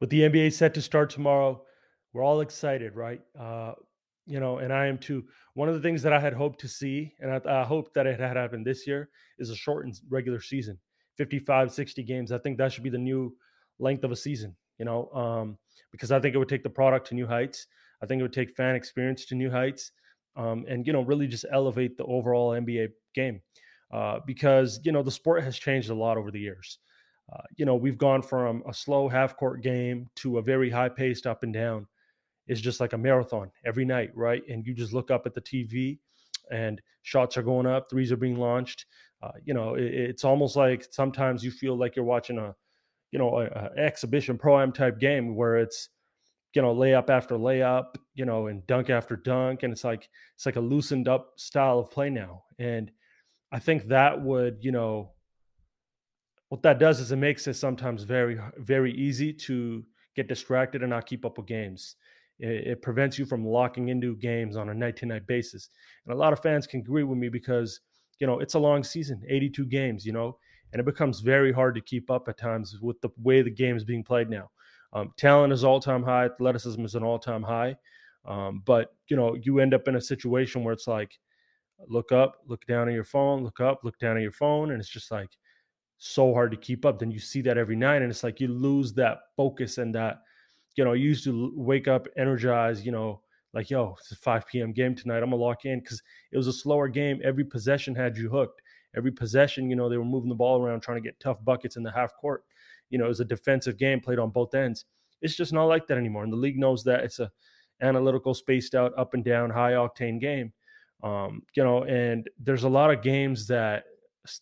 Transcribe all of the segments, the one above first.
with the NBA set to start tomorrow, we're all excited, right? Uh, you know, and I am too. One of the things that I had hoped to see, and I, I hope that it had happened this year, is a shortened regular season 55, 60 games. I think that should be the new length of a season, you know, um, because I think it would take the product to new heights. I think it would take fan experience to new heights um, and, you know, really just elevate the overall NBA game uh, because, you know, the sport has changed a lot over the years. Uh, you know, we've gone from a slow half court game to a very high paced up and down. It's just like a marathon every night, right? And you just look up at the TV and shots are going up, threes are being launched. Uh, you know, it, it's almost like sometimes you feel like you're watching a, you know, an exhibition pro am type game where it's, you know, layup after layup, you know, and dunk after dunk, and it's like it's like a loosened up style of play now. And I think that would, you know, what that does is it makes it sometimes very very easy to get distracted and not keep up with games. It, it prevents you from locking into games on a night to night basis. And a lot of fans can agree with me because you know it's a long season 82 games you know and it becomes very hard to keep up at times with the way the game is being played now. Um, talent is all-time high athleticism is an all-time high um, but you know you end up in a situation where it's like look up look down at your phone look up look down at your phone and it's just like so hard to keep up. Then you see that every night, and it's like you lose that focus and that, you know, you used to wake up energized, you know, like, yo, it's a 5 p.m. game tonight. I'm gonna lock in because it was a slower game. Every possession had you hooked. Every possession, you know, they were moving the ball around trying to get tough buckets in the half court. You know, it was a defensive game played on both ends. It's just not like that anymore. And the league knows that it's a analytical, spaced out, up and down, high octane game. Um, you know, and there's a lot of games that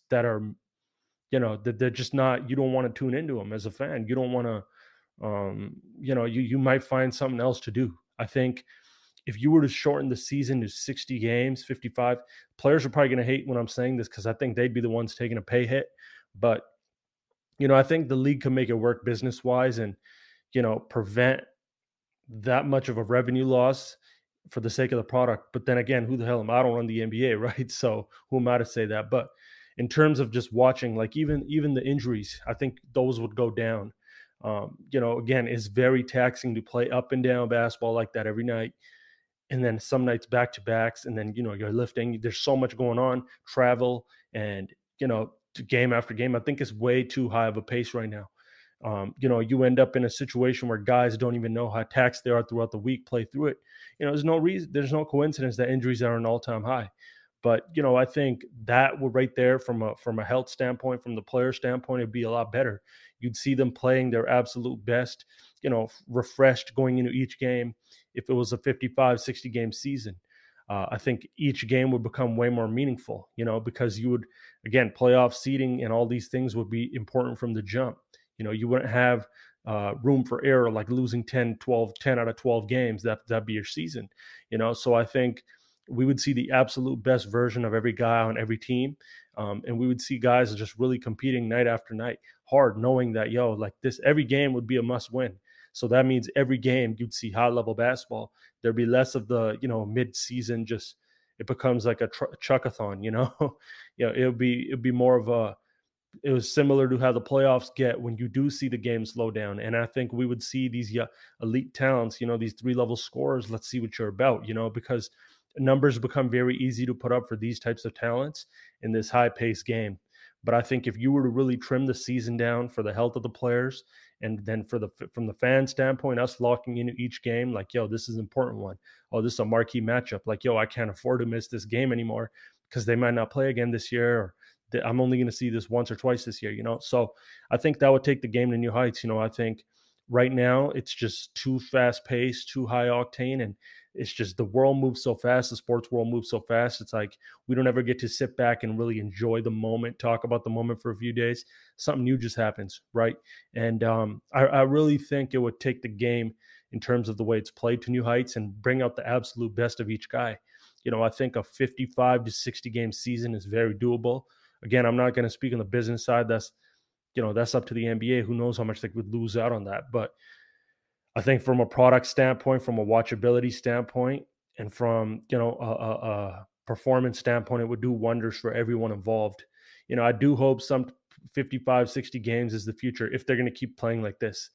that are you know that they're just not you don't want to tune into them as a fan. You don't want to um you know you you might find something else to do. I think if you were to shorten the season to 60 games 55 players are probably going to hate when i'm saying this because i think they'd be the ones taking a pay hit. But you know i think the league can make it work business wise and you know prevent that much of a revenue loss for the sake of the product. But then again who the hell am i? I don't run the nba right? So who am i to say that? But in terms of just watching, like even even the injuries, I think those would go down. Um, you know, again, it's very taxing to play up and down basketball like that every night. And then some nights back to backs, and then you know you're lifting. There's so much going on, travel, and you know game after game. I think it's way too high of a pace right now. Um, you know, you end up in a situation where guys don't even know how taxed they are throughout the week, play through it. You know, there's no reason, there's no coincidence that injuries are an all time high. But you know, I think that would right there from a from a health standpoint, from the player standpoint, it'd be a lot better. You'd see them playing their absolute best, you know, refreshed going into each game. If it was a 55, 60 game season, uh, I think each game would become way more meaningful, you know, because you would, again, playoff seeding and all these things would be important from the jump. You know, you wouldn't have uh, room for error like losing 10, 12, 10 out of 12 games. That, that'd be your season, you know. So I think we would see the absolute best version of every guy on every team. Um, and we would see guys just really competing night after night, hard, knowing that, yo, like this, every game would be a must win. So that means every game you'd see high level basketball. There'd be less of the, you know, mid season, just it becomes like a tr- chuckathon, you know? you know, it would be, it'd be more of a, it was similar to how the playoffs get when you do see the game slow down. And I think we would see these elite talents, you know, these three level scorers. Let's see what you're about, you know, because numbers become very easy to put up for these types of talents in this high paced game. But I think if you were to really trim the season down for the health of the players, and then for the from the fan standpoint, us locking into each game, like yo, this is an important one. Oh, this is a marquee matchup. Like yo, I can't afford to miss this game anymore because they might not play again this year, or I'm only going to see this once or twice this year. You know, so I think that would take the game to new heights. You know, I think right now it's just too fast paced, too high octane, and it's just the world moves so fast the sports world moves so fast it's like we don't ever get to sit back and really enjoy the moment talk about the moment for a few days. Something new just happens right? And um, I, I, really think it would take the game in terms of the way it's played to new heights and bring out the absolute best of each guy. You know i think a 55 to 60 game season is very doable. Again i'm not going to speak on the business side that's you know that's up to the nba who knows how much they would lose out on that but I think from a product standpoint, from a watchability standpoint, and from you know a, a, a, performance standpoint, it would do wonders for everyone involved. You know, I do hope some 55, 60 games is the future if they're going to keep playing like this.